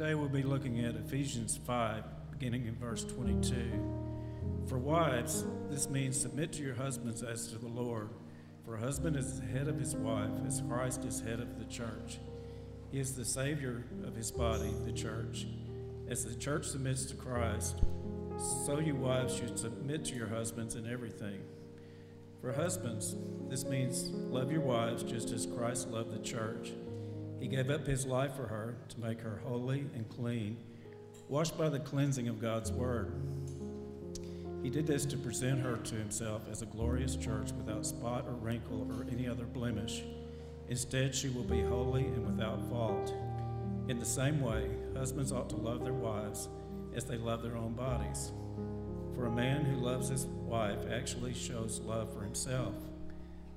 Today we'll be looking at Ephesians 5, beginning in verse 22. For wives, this means submit to your husbands as to the Lord. For a husband is the head of his wife, as Christ is head of the church. He is the Savior of his body, the church. As the church submits to Christ, so you wives should submit to your husbands in everything. For husbands, this means love your wives just as Christ loved the church. He gave up his life for her to make her holy and clean, washed by the cleansing of God's word. He did this to present her to himself as a glorious church without spot or wrinkle or any other blemish. Instead, she will be holy and without fault. In the same way, husbands ought to love their wives as they love their own bodies. For a man who loves his wife actually shows love for himself.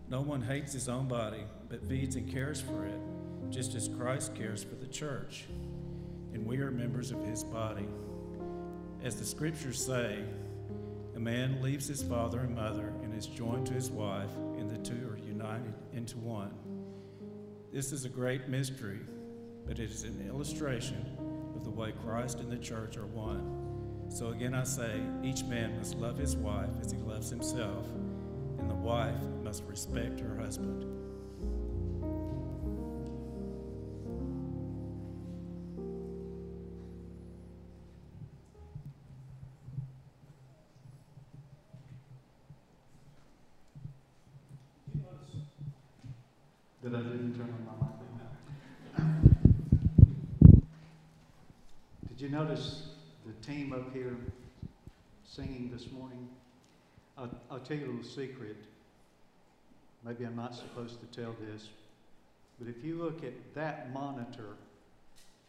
No one hates his own body, but feeds and cares for it, just as Christ cares for the church. And we are members of his body. As the scriptures say, a man leaves his father and mother and is joined to his wife, and the two are united into one. This is a great mystery, but it is an illustration of the way Christ and the church are one. So again, I say, each man must love his wife as he loves himself, and the wife must respect her husband. The team up here singing this morning? I'll, I'll tell you a little secret. Maybe I'm not supposed to tell this, but if you look at that monitor,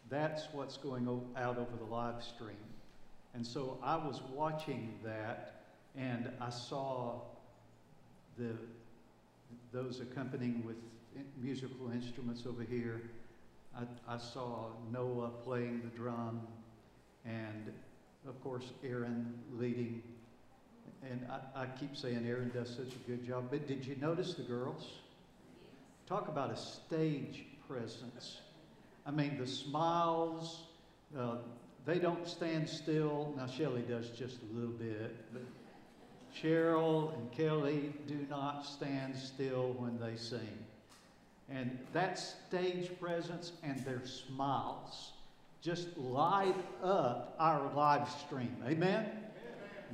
that's what's going out over the live stream. And so I was watching that and I saw the those accompanying with musical instruments over here. I, I saw Noah playing the drum, and of course, Aaron leading. And I, I keep saying Aaron does such a good job. But did you notice the girls? Talk about a stage presence. I mean, the smiles, uh, they don't stand still. Now, Shelley does just a little bit, but Cheryl and Kelly do not stand still when they sing. And that stage presence and their smiles just light up our live stream. Amen?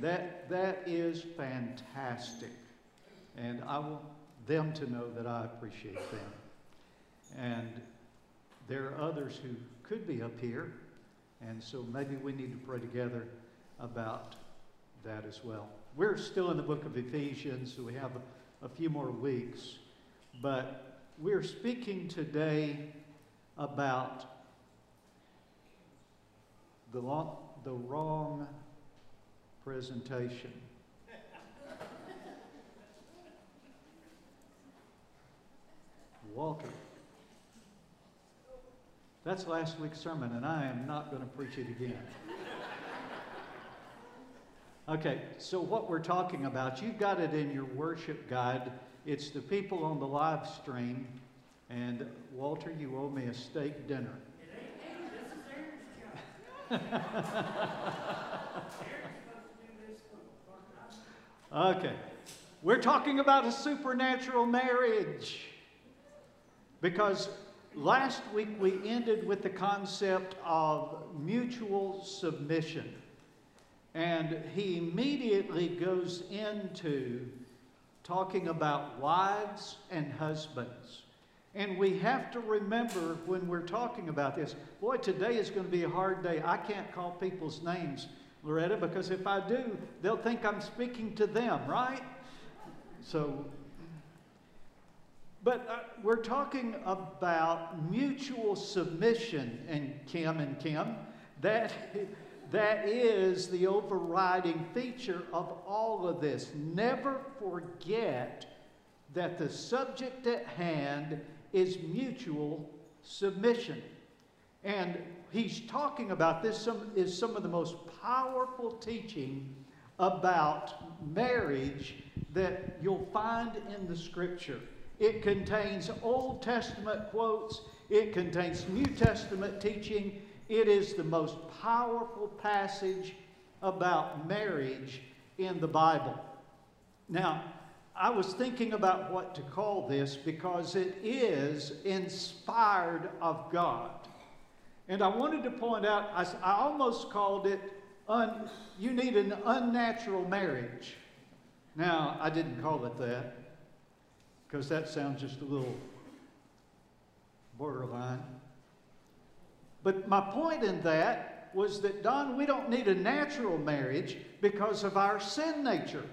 That, that is fantastic. And I want them to know that I appreciate them. And there are others who could be up here. And so maybe we need to pray together about that as well. We're still in the book of Ephesians, so we have a, a few more weeks. But we're speaking today about the, lo- the wrong presentation. Walter. That's last week's sermon, and I am not going to preach it again. Okay, so what we're talking about, you've got it in your worship guide. It's the people on the live stream. And Walter, you owe me a steak dinner. Okay, we're talking about a supernatural marriage. Because last week we ended with the concept of mutual submission. And he immediately goes into talking about wives and husbands. And we have to remember when we're talking about this, boy, today is going to be a hard day. I can't call people's names, Loretta, because if I do, they'll think I'm speaking to them, right? So, but uh, we're talking about mutual submission, and Kim and Kim, that. That is the overriding feature of all of this. Never forget that the subject at hand is mutual submission. And he's talking about this some, is some of the most powerful teaching about marriage that you'll find in the scripture. It contains Old Testament quotes, it contains New Testament teaching, It is the most powerful passage about marriage in the Bible. Now, I was thinking about what to call this because it is inspired of God. And I wanted to point out, I, I almost called it, un, you need an unnatural marriage. Now, I didn't call it that because that sounds just a little borderline. But my point in that was that, Don, we don't need a natural marriage because of our sin nature.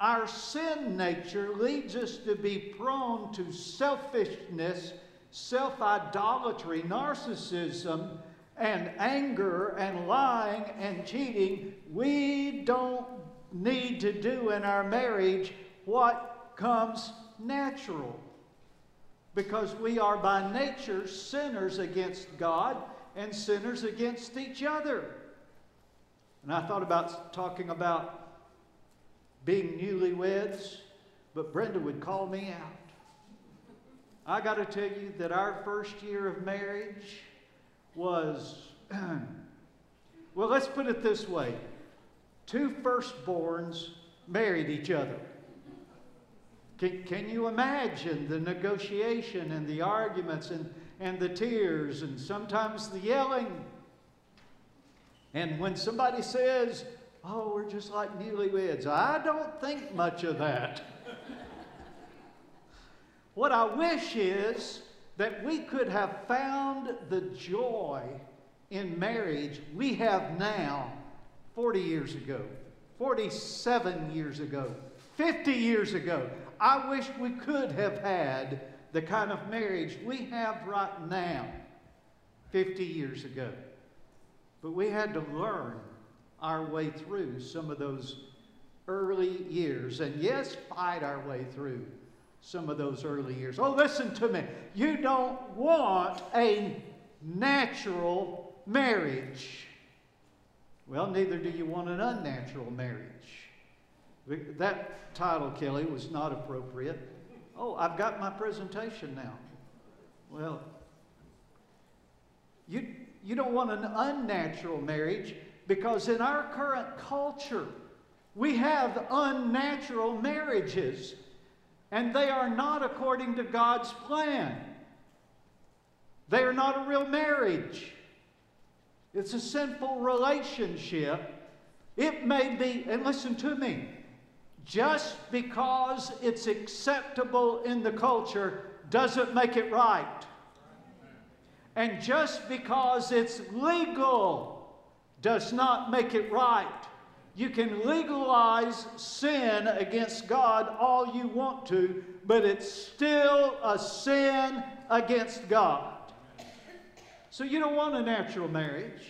Our sin nature leads us to be prone to selfishness, self idolatry, narcissism, and anger, and lying, and cheating. We don't need to do in our marriage what comes natural. Because we are by nature sinners against God and sinners against each other. And I thought about talking about being newlyweds, but Brenda would call me out. I got to tell you that our first year of marriage was, well, let's put it this way two firstborns married each other. Can, can you imagine the negotiation and the arguments and, and the tears and sometimes the yelling? And when somebody says, oh, we're just like newlyweds. I don't think much of that. what I wish is that we could have found the joy in marriage we have now 40 years ago, 47 years ago, 50 years ago. I wish we could have had the kind of marriage we have right now 50 years ago. But we had to learn our way through some of those early years. And yes, fight our way through some of those early years. Oh, listen to me. You don't want a natural marriage. Well, neither do you want an unnatural marriage. That title, Kelly, was not appropriate. Oh, I've got my presentation now. Well, you, you don't want an unnatural marriage because in our current culture, we have unnatural marriages, and they are not according to God's plan. They are not a real marriage. It's a sinful relationship. It may be, and listen to me, just because it's acceptable in the culture doesn't make it right. And just because it's legal does not make it right. You can legalize sin against God all you want to, but it's still a sin against God. So you don't want a natural marriage,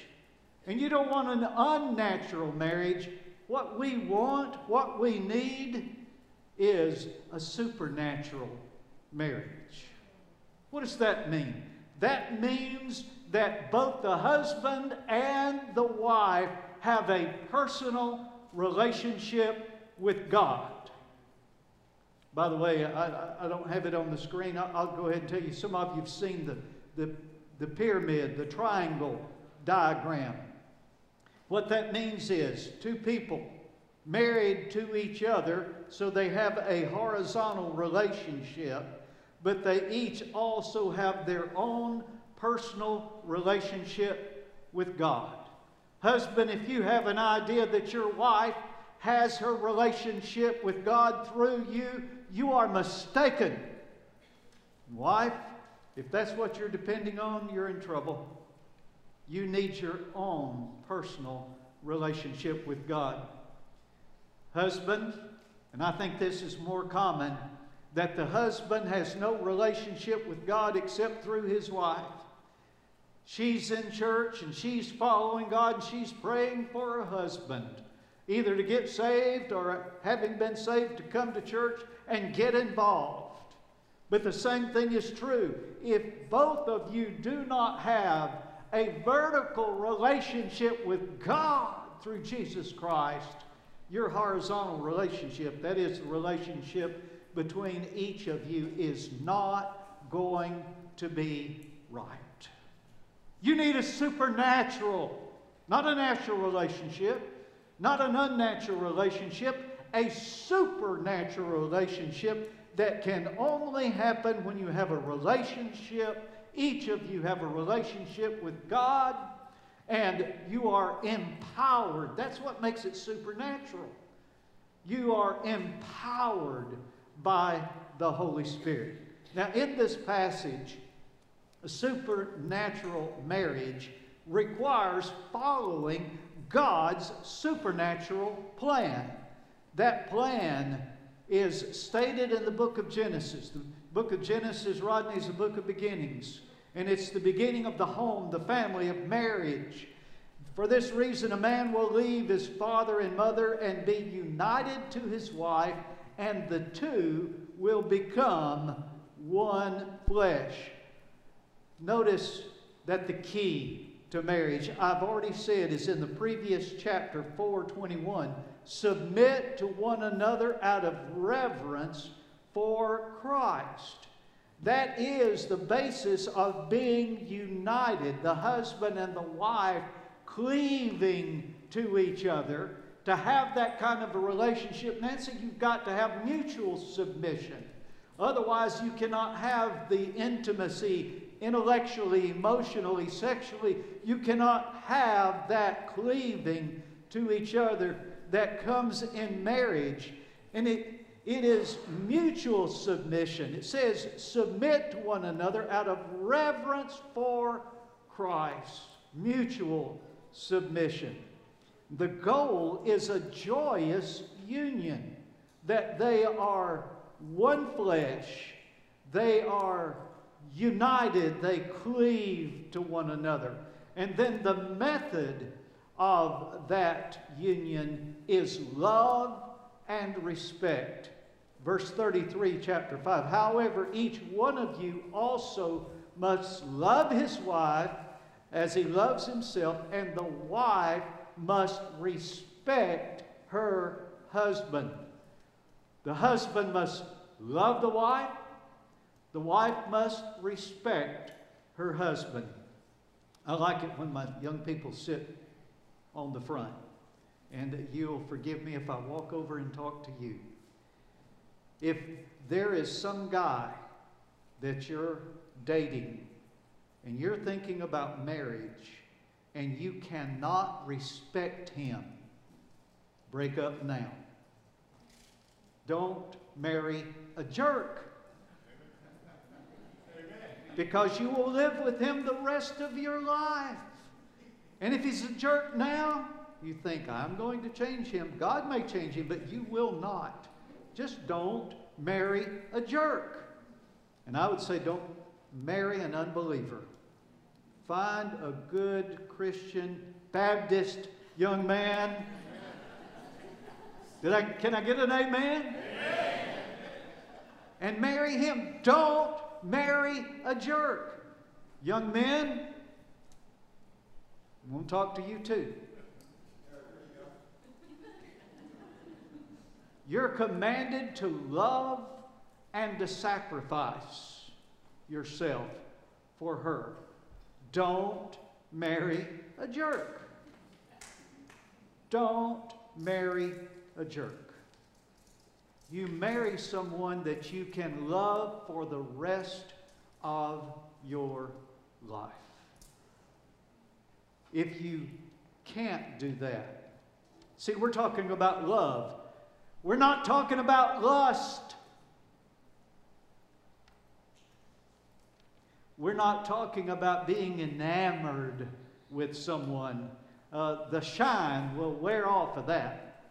and you don't want an unnatural marriage. What we want, what we need, is a supernatural marriage. What does that mean? That means that both the husband and the wife have a personal relationship with God. By the way, I, I don't have it on the screen. I'll, I'll, go ahead and tell you. Some of you have seen the, the, the pyramid, the triangle diagram. What that means is two people married to each other, so they have a horizontal relationship, but they each also have their own personal relationship with God. Husband, if you have an idea that your wife has her relationship with God through you, you are mistaken. Wife, if that's what you're depending on, you're in trouble. You need your own personal relationship with God. Husband, and I think this is more common, that the husband has no relationship with God except through his wife. She's in church and she's following God and she's praying for her husband, either to get saved or having been saved to come to church and get involved. But the same thing is true. If both of you do not have a vertical relationship with God through Jesus Christ, your horizontal relationship, that is, the relationship between each of you, is not going to be right. You need a supernatural, not a natural relationship, not an unnatural relationship, a supernatural relationship that can only happen when you have a relationship. Each of you have a relationship with God, and you are empowered. That's what makes it supernatural. You are empowered by the Holy Spirit. Now, in this passage, a supernatural marriage requires following God's supernatural plan. That plan is stated in the book of Genesis. The book of Genesis, Rodney, is a book of beginnings. And it's the beginning of the home, the family, of marriage. For this reason, a man will leave his father and mother and be united to his wife, and the two will become one flesh. Notice that the key to marriage, I've already said, is in the previous chapter 421. Submit to one another out of reverence for Christ. That is the basis of being united, the husband and the wife cleaving to each other. To have that kind of a relationship, Nancy, you've got to have mutual submission. Otherwise, you cannot have the intimacy intellectually, emotionally, sexually. You cannot have that cleaving to each other that comes in marriage. And it, it is mutual submission. It says, submit to one another out of reverence for Christ. Mutual submission. The goal is a joyous union, that they are one flesh, they are united, they cleave to one another. And then the method of that union is love and respect. Verse 33, chapter 5. However, each one of you also must love his wife as he loves himself, and the wife must respect her husband. The husband must love the wife, the wife must respect her husband. I like it when my young people sit on the front. And you'll forgive me if I walk over and talk to you. If there is some guy that you're dating and you're thinking about marriage and you cannot respect him, break up now. Don't marry a jerk. Because you will live with him the rest of your life. And if he's a jerk now, you think, I'm going to change him. God may change him, but you will not. Just don't marry a jerk. And I would say, don't marry an unbeliever. Find a good Christian Baptist young man. Did I, can I get an amen? amen? And marry him. Don't marry a jerk. Young men, I'm going to talk to you too. You're commanded to love and to sacrifice yourself for her. Don't marry a jerk. Don't marry a jerk. You marry someone that you can love for the rest of your life. If you can't do that, see, we're talking about love. We're not talking about lust. We're not talking about being enamored with someone. Uh, the shine will wear off of that.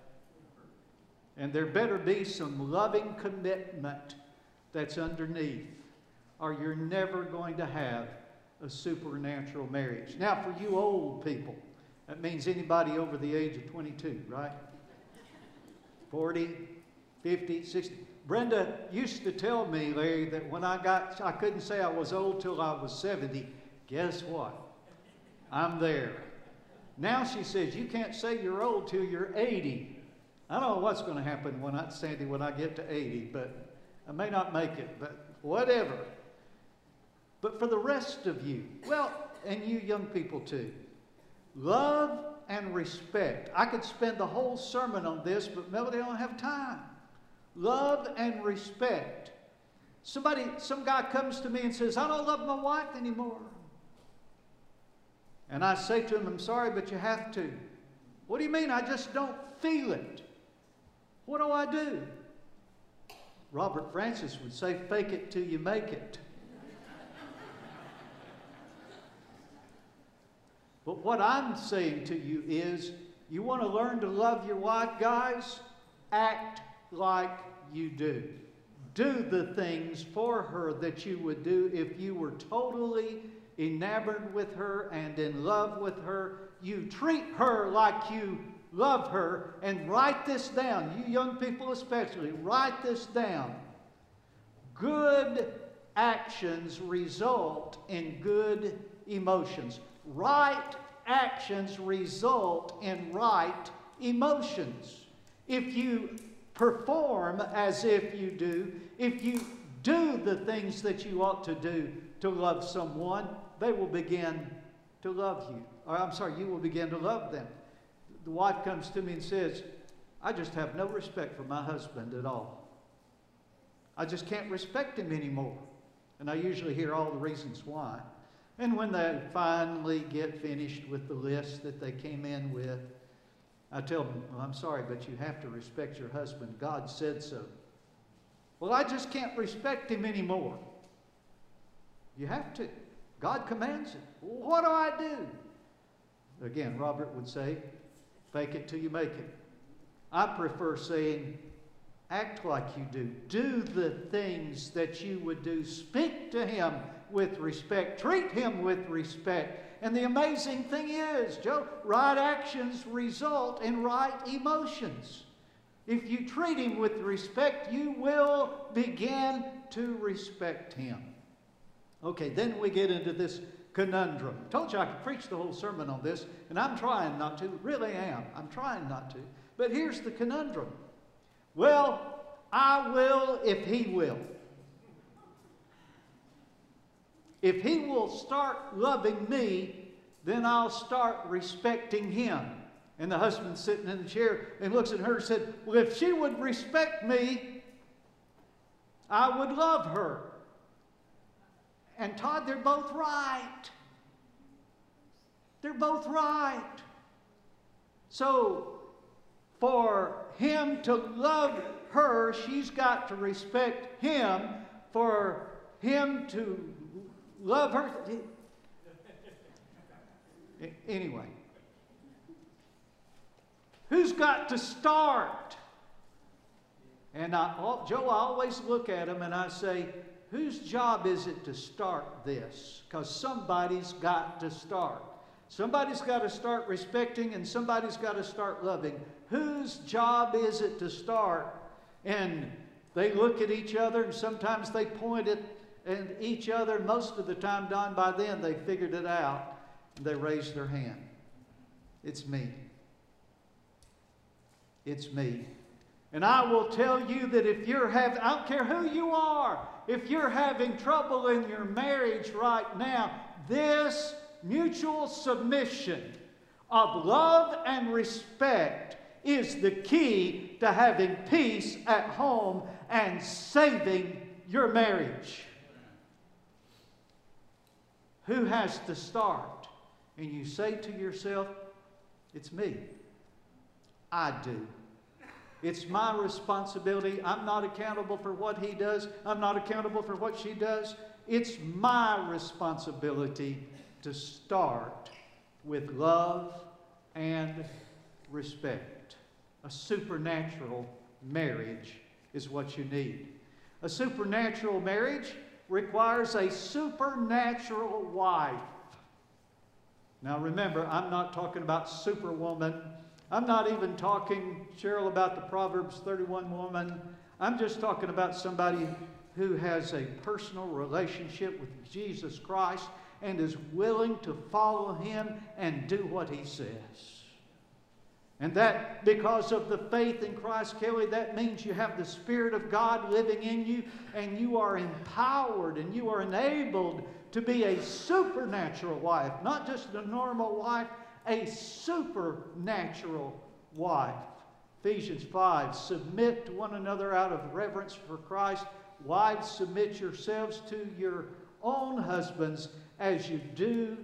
And there better be some loving commitment that's underneath, or you're never going to have a supernatural marriage. Now, for you old people, that means anybody over the age of 22, right? 40, 50, 60. Brenda used to tell me, Larry, that when I got, I couldn't say I was old till I was 70. Guess what? I'm there. Now she says, you can't say you're old till you're 80. I don't know what's going to happen when I, Sandy, when I get to 80, but I may not make it, but whatever. But for the rest of you, well, and you young people too. Love and respect. I could spend the whole sermon on this, but Melody, I don't have time. Love and respect. Somebody, some guy comes to me and says, I don't love my wife anymore. And I say to him, I'm sorry, but you have to. What do you mean? I just don't feel it. What do I do? Robert Francis would say, fake it till you make it. but what I'm saying to you is, you want to learn to love your wife, guys? Act like you do. Do the things for her that you would do if you were totally enamored with her and in love with her. You treat her like you love her. And write this down, you young people especially, write this down. Good actions result in good emotions. Right actions result in right emotions. If you perform as if you do, if you do the things that you ought to do to love someone, they will begin to love you. Or I'm sorry, you will begin to love them. The wife comes to me and says, I just have no respect for my husband at all. I just can't respect him anymore. And I usually hear all the reasons why. And when they finally get finished with the list that they came in with, I tell them, well, I'm sorry, but you have to respect your husband. God said so. Well, I just can't respect him anymore. You have to. God commands it. what do I do? Again, Robert would say, fake it till you make it. I prefer saying, act like you do. Do the things that you would do. Speak to him with respect. Treat him with respect. And the amazing thing is, Joe, right actions result in right emotions. If you treat him with respect, you will begin to respect him. Okay, then we get into this conundrum. I told you I could preach the whole sermon on this, and I'm trying not to. Really am. I'm trying not to. But here's the conundrum. Well, I will if he will. If he will start loving me, then I'll start respecting him. And the husband's sitting in the chair and looks at her and said, Well, if she would respect me, I would love her. And Todd, they're both right. They're both right. So, for him to love her, she's got to respect him. For him to love her. Anyway, who's got to start? And I, Joe, I always look at him and I say, whose job is it to start this? Because somebody's got to start. Somebody's got to start respecting and somebody's got to start loving. Whose job is it to start? And they look at each other and sometimes they point at and each other. Most of the time, Don, by then they figured it out and they raised their hand. It's me. It's me. And I will tell you that if you're having, I don't care who you are, if you're having trouble in your marriage right now, this mutual submission of love and respect is the key to having peace at home and saving your marriage. Who has to start? And you say to yourself, It's me. I do. It's my responsibility. I'm not accountable for what he does. I'm not accountable for what she does. It's my responsibility to start with love and respect. A supernatural marriage is what you need. A supernatural marriage requires a supernatural wife. Now remember, I'm not talking about superwoman I'm not even talking, Cheryl, about the Proverbs 31 woman. I'm just talking about somebody who has a personal relationship with Jesus Christ and is willing to follow him and do what he says. And that, because of the faith in Christ, Kelly, that means you have the Spirit of God living in you and you are empowered and you are enabled to be a supernatural wife, not just a normal wife, a supernatural wife. Ephesians 5 Submit to one another out of reverence for Christ. Wives, submit yourselves to your own husbands as you do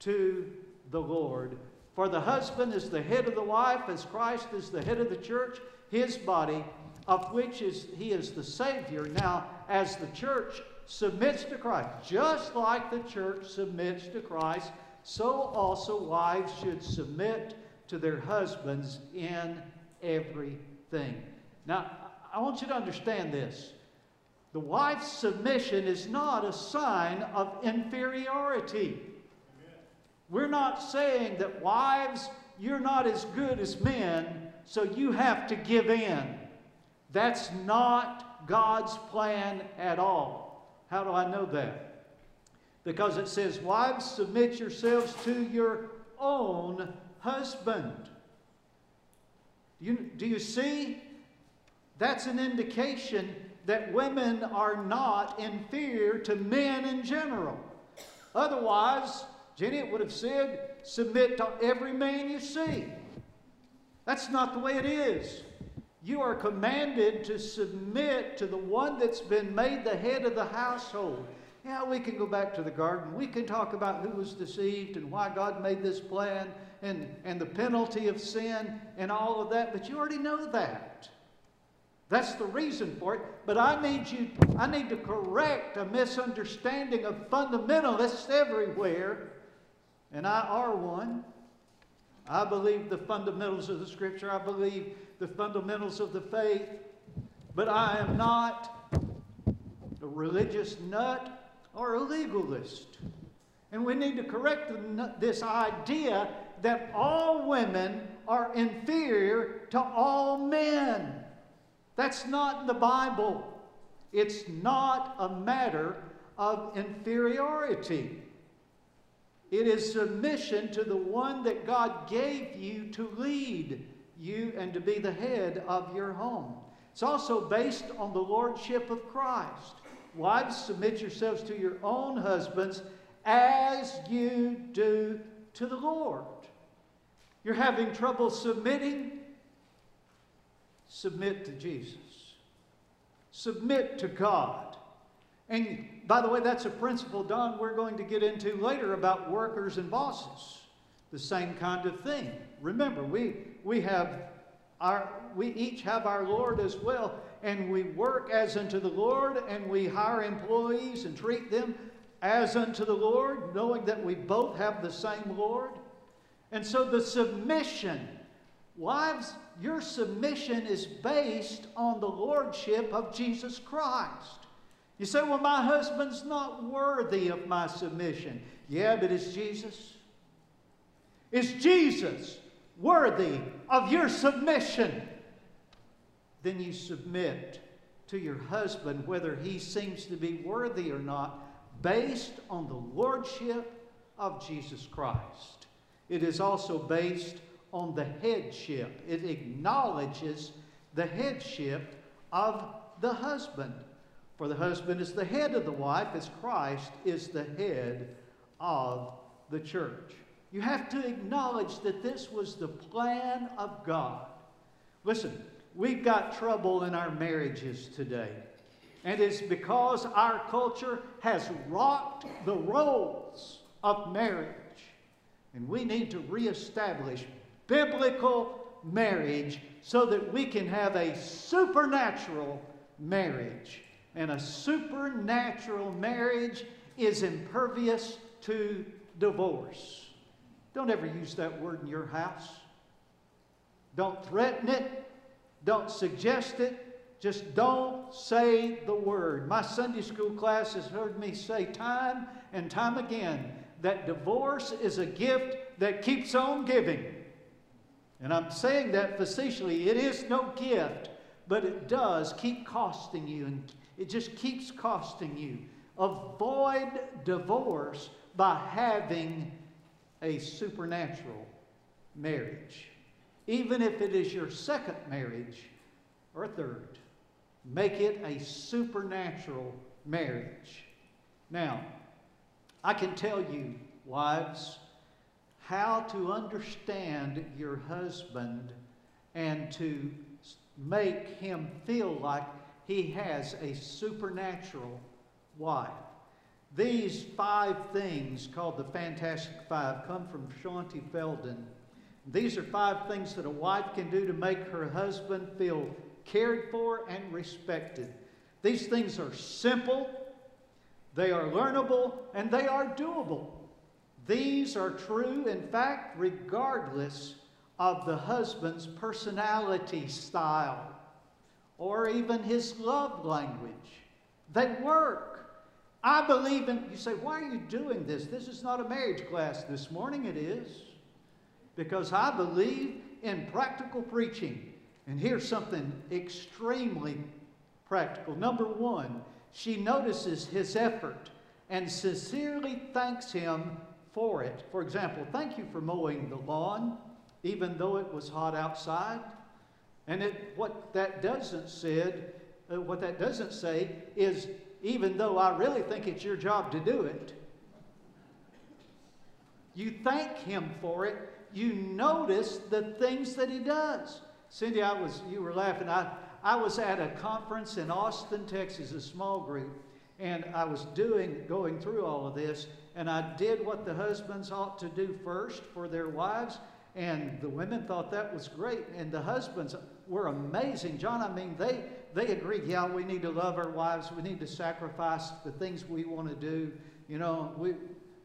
to the Lord. For the husband is the head of the wife, as Christ is the head of the church, his body, of which is he is the Savior. Now, as the church submits to Christ, just like the church submits to Christ, so also wives should submit to their husbands in everything. Now, I want you to understand this. The wife's submission is not a sign of inferiority. We're not saying that wives, you're not as good as men, so you have to give in. That's not God's plan at all. How do I know that? Because it says, Wives, submit yourselves to your own husband. Do you, do you see? That's an indication that women are not inferior to men in general. Otherwise, Jenny would have said, submit to every man you see. That's not the way it is. You are commanded to submit to the one that's been made the head of the household. Yeah, we can go back to the garden. We can talk about who was deceived and why God made this plan and, and the penalty of sin and all of that, but you already know that. That's the reason for it. But I need you, I need to correct a misunderstanding of fundamentalists everywhere. And I are one. I believe the fundamentals of the scripture. I believe the fundamentals of the faith. But I am not a religious nut or a legalist. And we need to correct this idea that all women are inferior to all men. That's not in the Bible. It's not a matter of inferiority. It is submission to the one that God gave you to lead you and to be the head of your home. It's also based on the lordship of Christ. Wives, submit yourselves to your own husbands as you do to the Lord. You're having trouble submitting? Submit to Jesus. Submit to God. And by the way, that's a principle, Don, we're going to get into later about workers and bosses. The same kind of thing. Remember, we, we have our, we each have our Lord as well, and we work as unto the Lord, and we hire employees and treat them as unto the Lord, knowing that we both have the same Lord. And so the submission, wives, your submission is based on the lordship of Jesus Christ. You say, well, my husband's not worthy of my submission. Yeah, but is Jesus? Is Jesus worthy of your submission? Then you submit to your husband, whether he seems to be worthy or not, based on the lordship of Jesus Christ. It is also based on the headship, it acknowledges the headship of the husband. For the husband is the head of the wife, as Christ is the head of the church. You have to acknowledge that this was the plan of God. Listen, we've got trouble in our marriages today. And it's because our culture has rocked the roles of marriage. And we need to reestablish biblical marriage so that we can have a supernatural marriage. And a supernatural marriage is impervious to divorce. Don't ever use that word in your house. Don't threaten it. Don't suggest it. Just don't say the word. My Sunday school class has heard me say time and time again that divorce is a gift that keeps on giving. And I'm saying that facetiously. It is no gift, but it does keep costing you, and it just keeps costing you. Avoid divorce by having a supernatural marriage. Even if it is your second marriage or third. Make it a supernatural marriage. Now, I can tell you, wives, how to understand your husband and to make him feel like he has a supernatural wife. These five things, called the Fantastic Five, come from Shaunti Feldhahn. These are five things that a wife can do to make her husband feel cared for and respected. These things are simple, they are learnable, and they are doable. These are true, in fact, regardless of the husband's personality style or even his love language. They work. I believe in, you say, why are you doing this? This is not a marriage class this morning. It is. Because I believe in practical preaching. And here's something extremely practical. Number one, she notices his effort and sincerely thanks him for it. For example, thank you for mowing the lawn, even though it was hot outside. And it, what that doesn't said, uh, what that doesn't say is, even though I really think it's your job to do it, you thank him for it. You notice the things that he does. Cindy, I was, you were laughing. I, I was at a conference in Austin, Texas, a small group, and I was doing, going through all of this, and I did what the husbands ought to do first for their wives, and the women thought that was great, and the husbands were amazing. John, I mean, they, they agreed, yeah, we need to love our wives, we need to sacrifice the things we want to do. You know, we,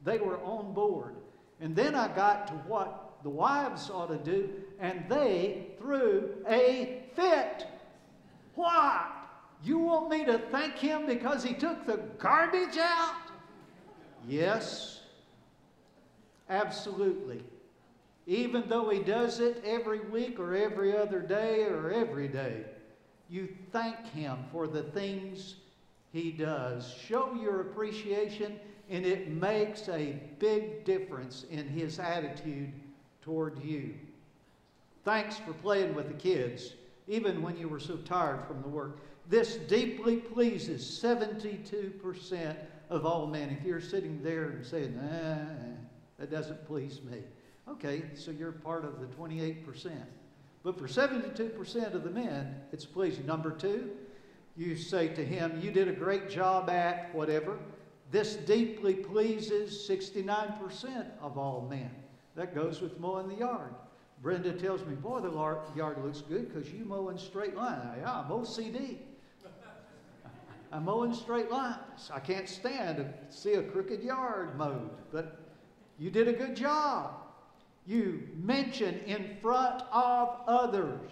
they were on board. And then I got to what the wives ought to do, and they threw a fit. What? You want me to thank him because he took the garbage out? Yes, absolutely. Even though he does it every week or every other day or every day, you thank him for the things he does. Show your appreciation, and it makes a big difference in his attitude toward you. Thanks for playing with the kids, even when you were so tired from the work. This deeply pleases 72% of all men. If you're sitting there and saying, that doesn't please me. Okay, so you're part of the 28%. But for 72% of the men, it's pleasing. Number two, you say to him, You did a great job at whatever. This deeply pleases 69% of all men. That goes with mowing the yard. Brenda tells me, Boy, the yard looks good because you mow in straight line. Yeah, I mow CD. I mow in straight lines. I can't stand to see a crooked yard mowed, but you did a good job. You mention in front of others.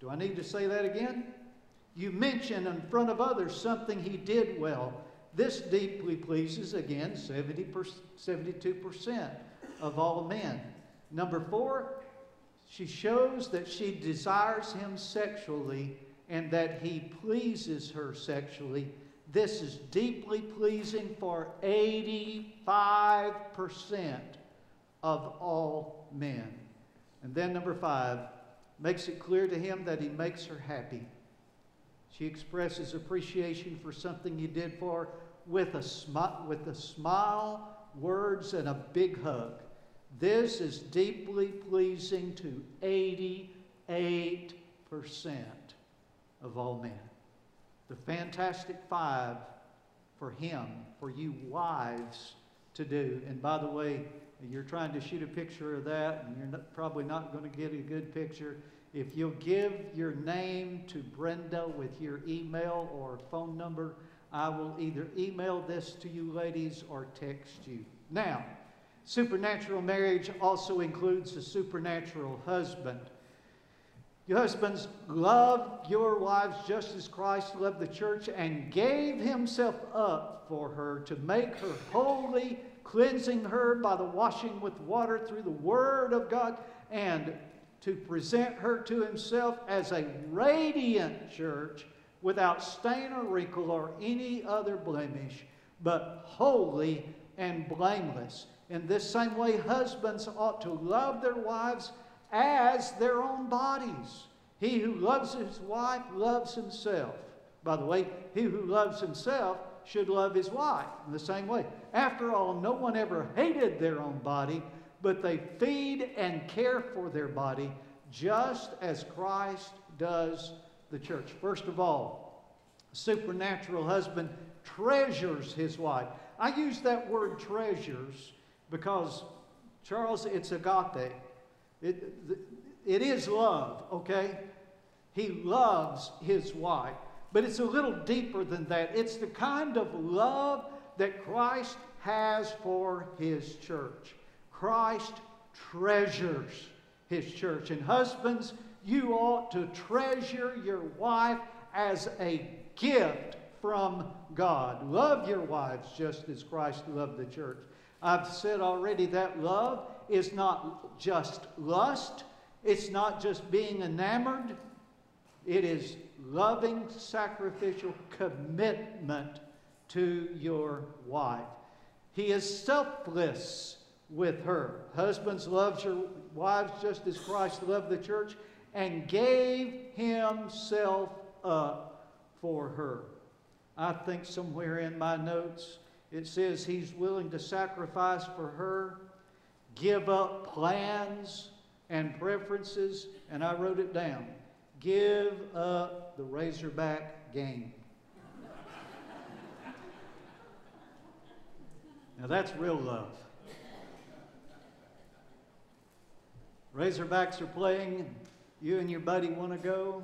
Do I need to say that again? You mention in front of others something he did well. This deeply pleases, again, 70 72% of all men. Number four, she shows that she desires him sexually and that he pleases her sexually. This is deeply pleasing for 85% of all men. And then, number five, makes it clear to him that he makes her happy. She expresses appreciation for something he did for her with a, smi- with a smile, words, and a big hug. This is deeply pleasing to 88% of all men. The fantastic five for him, for you wives to do. And by the way, you're trying to shoot a picture of that, and you're not, probably not going to get a good picture. If you'll give your name to Brenda with your email or phone number, I will either email this to you ladies or text you. Now, supernatural marriage also includes a supernatural husband. You husbands, love your wives just as Christ loved the church and gave himself up for her to make her holy, cleansing her by the washing with water through the Word of God, and to present her to himself as a radiant church without stain or wrinkle or any other blemish, but holy and blameless. In this same way, husbands ought to love their wives as their own bodies. He who loves his wife loves himself. By the way, he who loves himself should love his wife in the same way. After all, no one ever hated their own body, but they feed and care for their body just as Christ does the church. First of all, supernatural husband treasures his wife. I use that word treasures because, Charles, it's agape. It, it is love, okay? He loves his wife. But it's a little deeper than that. It's the kind of love that Christ has for his church. Christ treasures his church. And husbands, you ought to treasure your wife as a gift from God. Love your wives just as Christ loved the church. I've said already that love is not just lust, it's not just being enamored, it is loving, sacrificial commitment to your wife. He is selfless with her. Husbands, love your wives just as Christ loved the church and gave himself up for her. I think somewhere in my notes it says he's willing to sacrifice for her, give up plans and preferences, and I wrote it down. Give up the Razorback game. now that's real love. Razorbacks are playing, you and your buddy want to go.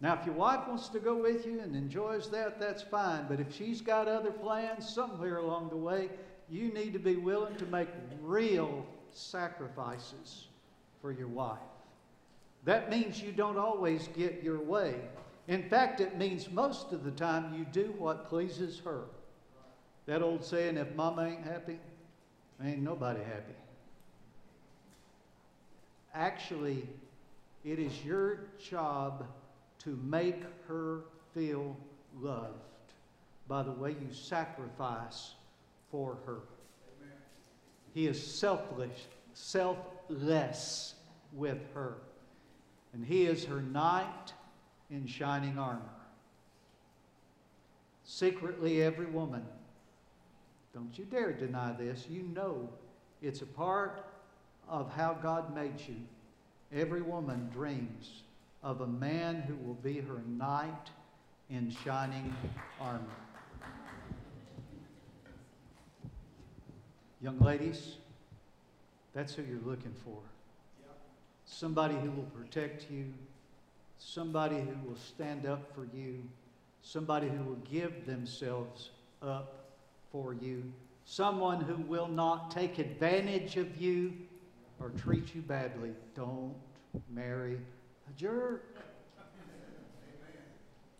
Now, if your wife wants to go with you and enjoys that, that's fine. But if she's got other plans somewhere along the way, you need to be willing to make real sacrifices for your wife. That means you don't always get your way. In fact, it means most of the time you do what pleases her. That old saying, if mama ain't happy, ain't nobody happy. Actually, it is your job to make her feel loved by the way you sacrifice for her. Amen. He is selfless, selfless with her and he is her knight in shining armor. Secretly, every woman, don't you dare deny this, you know it's a part of how God made you. Every woman dreams of a man who will be her knight in shining armor. Young ladies, that's who you're looking for somebody who will protect you, somebody who will stand up for you, somebody who will give themselves up for you, someone who will not take advantage of you or treat you badly. Don't marry a jerk.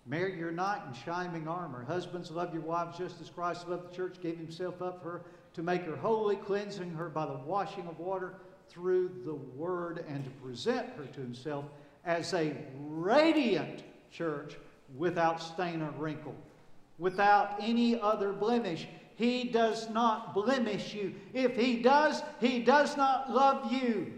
Marry your knight in shining armor. Husbands, love your wives just as Christ loved the church, gave himself up for her to make her holy, cleansing her by the washing of water through the Word and to present her to Himself as a radiant church without stain or wrinkle, without any other blemish. He does not blemish you. If He does, He does not love you.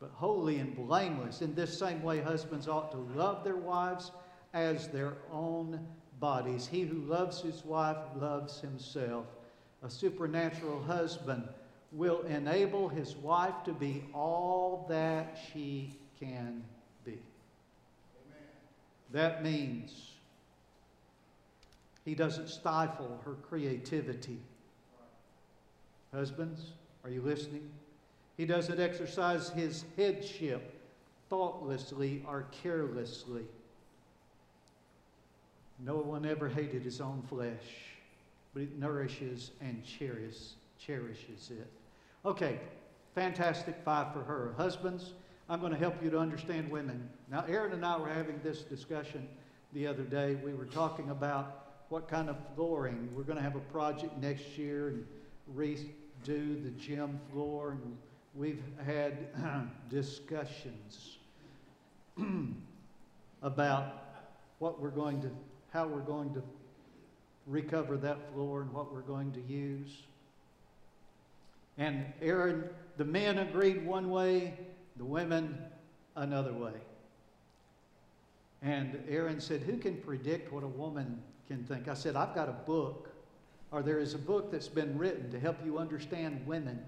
But holy and blameless. In this same way, husbands ought to love their wives as their own bodies. He who loves his wife loves himself a supernatural husband will enable his wife to be all that she can be. Amen. That means he doesn't stifle her creativity. Husbands, are you listening? He doesn't exercise his headship thoughtlessly or carelessly. No one ever hated his own flesh but it nourishes and cherishes, cherishes it. Okay, fantastic five for her. Husbands, I'm going to help you to understand women. Now, Aaron and I were having this discussion the other day. We were talking about what kind of flooring. We're going to have a project next year and redo the gym floor. And we've had discussions about what we're going to, how we're going to recover that floor and what we're going to use. And Aaron, the men agreed one way, the women another way. And Aaron said, Who can predict what a woman can think? I said, I've got a book, or there is a book that's been written to help you understand women.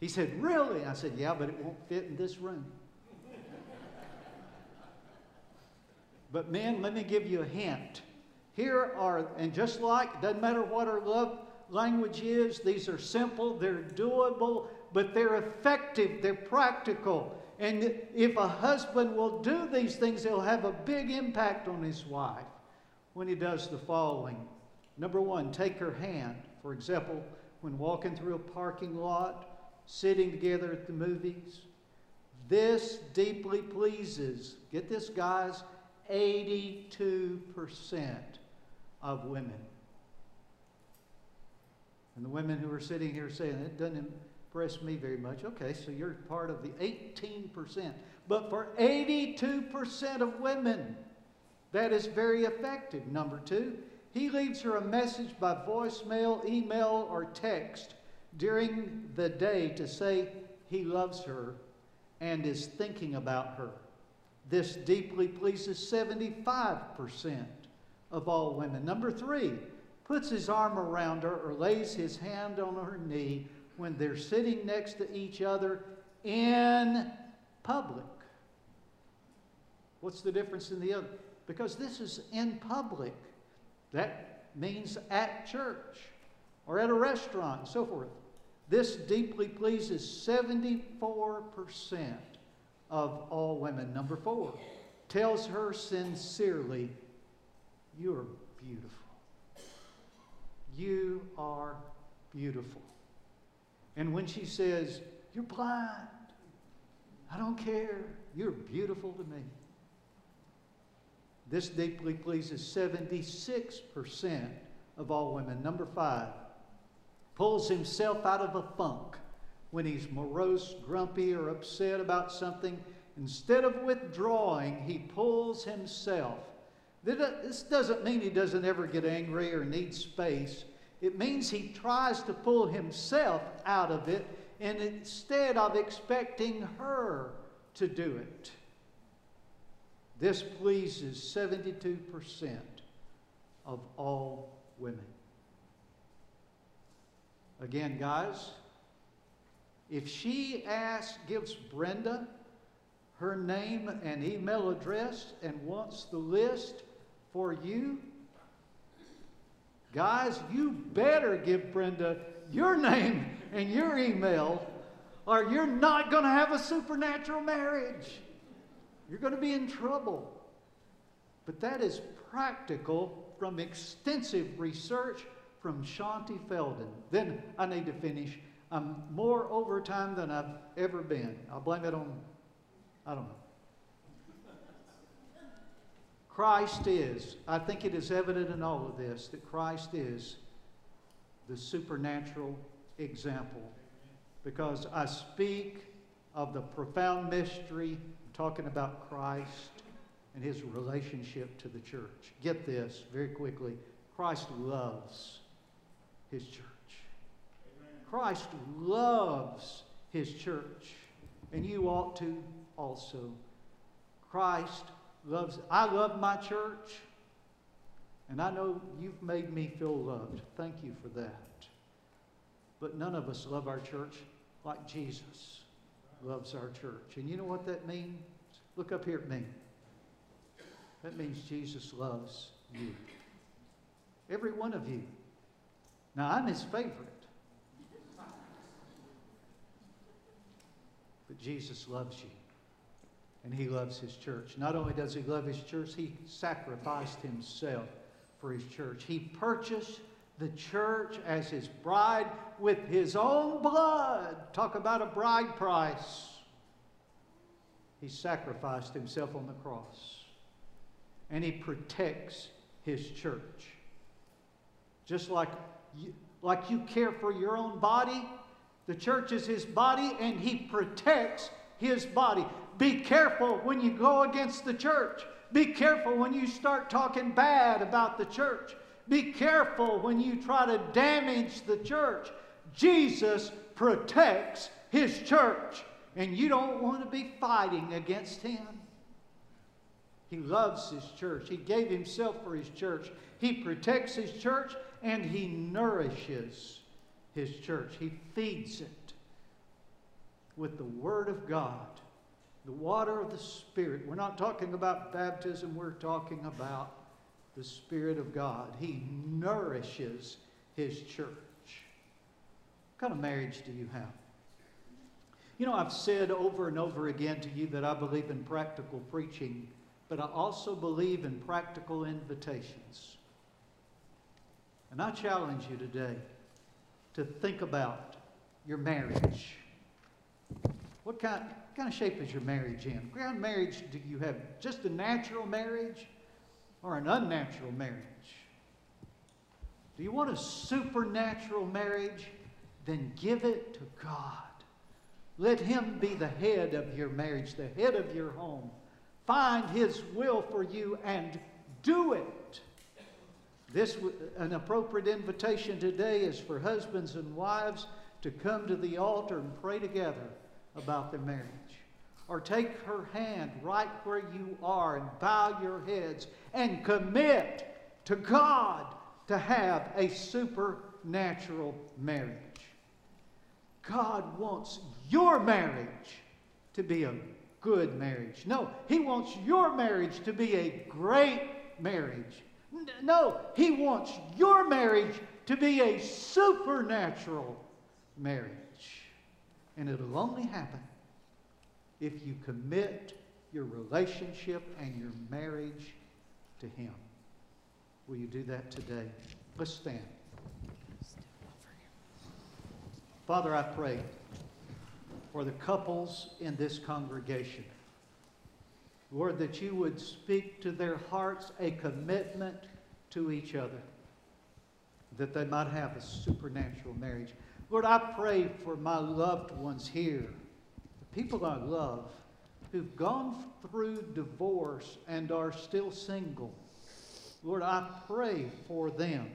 He said, Really? I said, Yeah, but it won't fit in this room. but, men, let me give you a hint. Here are, and just like, doesn't matter what our love language is, these are simple, they're doable, but they're effective, they're practical. And if a husband will do these things, he'll have a big impact on his wife when he does the following. Number one, take her hand. For example, when walking through a parking lot, sitting together at the movies. This deeply pleases, get this, guys, 82% of women. And the women who are sitting here saying, it doesn't impress me very much. Okay, so you're part of the 18%. But for 82% of women, that is very effective. Number two, he leaves her a message by voicemail, email, or text during the day to say he loves her and is thinking about her. This deeply pleases 75% of all women. Number three, puts his arm around her or lays his hand on her knee when they're sitting next to each other in public. What's the difference in the other? Because this is in public. That means at church or at a restaurant and so forth. This deeply pleases 74% of all women. Number four, tells her sincerely, You're beautiful. You are beautiful. And when she says, You're blind, I don't care, you're beautiful to me. This deeply pleases 76% of all women. Number five, pulls himself out of a funk when he's morose, grumpy, or upset about something. Instead of withdrawing, he pulls himself. Uh, this doesn't mean he doesn't ever get angry or need space. It means he tries to pull himself out of it and instead of expecting her to do it. This pleases 72% of all women. Again, guys, if she asks, gives Brenda her name and email address and wants the list for you, Guys, you better give Brenda your name and your email, or you're not going to have a supernatural marriage. You're going to be in trouble. But that is practical from extensive research from Shaunti Feldhahn. Then I need to finish. I'm more overtime than I've ever been. I'll blame it on, I don't know. Christ is, I think it is evident in all of this that Christ is the supernatural example. Because I speak of the profound mystery, I'm talking about Christ and his relationship to the church. Get this very quickly Christ loves his church. Christ loves his church, and you ought to also. Christ loves, I love my church, and I know you've made me feel loved. Thank you for that. But none of us love our church like Jesus loves our church. And you know what that means? Look up here at me. That means Jesus loves you. Every one of you. Now, I'm his favorite. But Jesus loves you and he loves his church. Not only does he love his church, he sacrificed himself for his church. He purchased the church as his bride with his own blood. Talk about a bride price. He sacrificed himself on the cross. And he protects his church. Just like you, like you care for your own body, the church is his body, and he protects his body. Be careful when you go against the church. Be careful when you start talking bad about the church. Be careful when you try to damage the church. Jesus protects his church, and you don't want to be fighting against him. He loves His church. He gave Himself for His church. He protects His church and He nourishes His church. He feeds it with the Word of God, the water of the Spirit. We're not talking about baptism, we're talking about the Spirit of God. He nourishes His church. What kind of marriage do you have? You know, I've said over and over again to you that I believe in practical preaching, but I also believe in practical invitations. And I challenge you today to think about your marriage. What kind, what kind of shape is your marriage in? What kind of marriage do you have? Just a natural marriage or an unnatural marriage? Do you want a supernatural marriage? Then give it to God. Let Him be the head of your marriage, the head of your home. Find His will for you and do it. This an appropriate invitation today is for husbands and wives to come to the altar and pray together about their marriage. Or take her hand right where you are and bow your heads and commit to God to have a supernatural marriage. God wants your marriage to be a good marriage. No, He wants your marriage to be a great marriage. No, He wants your marriage to be a supernatural marriage. And it'll only happen if you commit your relationship and your marriage to Him. Will you do that today? Let's stand. Father, I pray for the couples in this congregation. Lord, that you would speak to their hearts a commitment to each other, that they might have a supernatural marriage. Lord, I pray for my loved ones here, the people I love, who've gone through divorce and are still single. Lord, I pray for them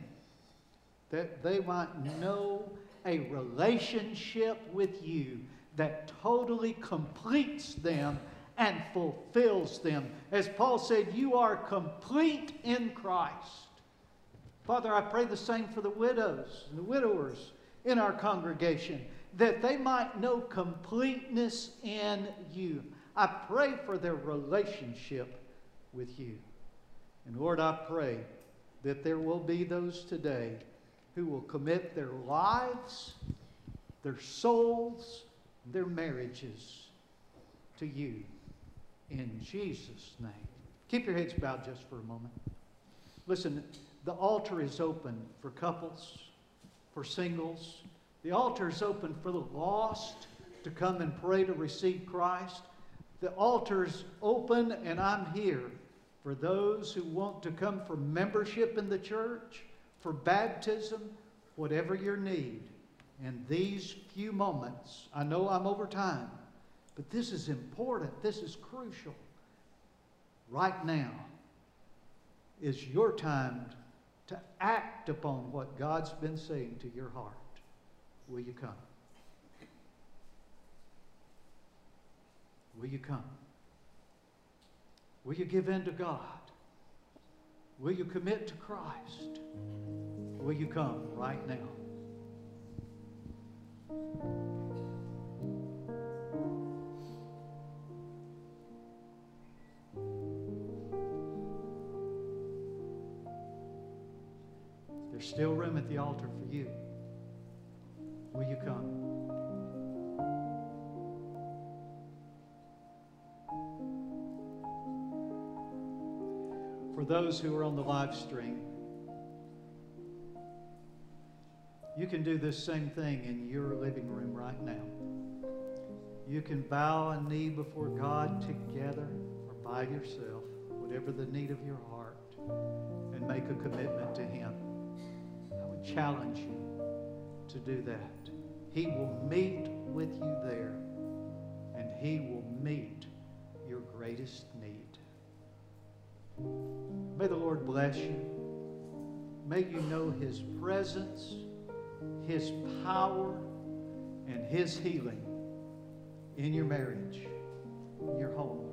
that they might know a relationship with you that totally completes them and fulfills them. As Paul said, you are complete in Christ. Father, I pray the same for the widows and the widowers in our congregation, that they might know completeness in you. I pray for their relationship with you. And Lord, I pray that there will be those today who will commit their lives, their souls, their marriages to you. In Jesus' name. Keep your heads bowed just for a moment. Listen, the altar is open for couples for singles. The altar is open for the lost to come and pray to receive Christ. The altar's open, and I'm here for those who want to come for membership in the church, for baptism, whatever your need. In these few moments, I know I'm over time, but this is important. This is crucial. Right now is your time to act upon what God's been saying to your heart. Will you come? Will you come? Will you give in to God? Will you commit to Christ? Will you come right now? Still room at the altar for you. Will you come? For those who are on the live stream, you can do this same thing in your living room right now. You can bow a knee before God together or by yourself, whatever the need of your heart, and make a commitment to Him challenge you to do that. He will meet with you there, and He will meet your greatest need. May the Lord bless you. May you know His presence, His power, and His healing in your marriage, in your home,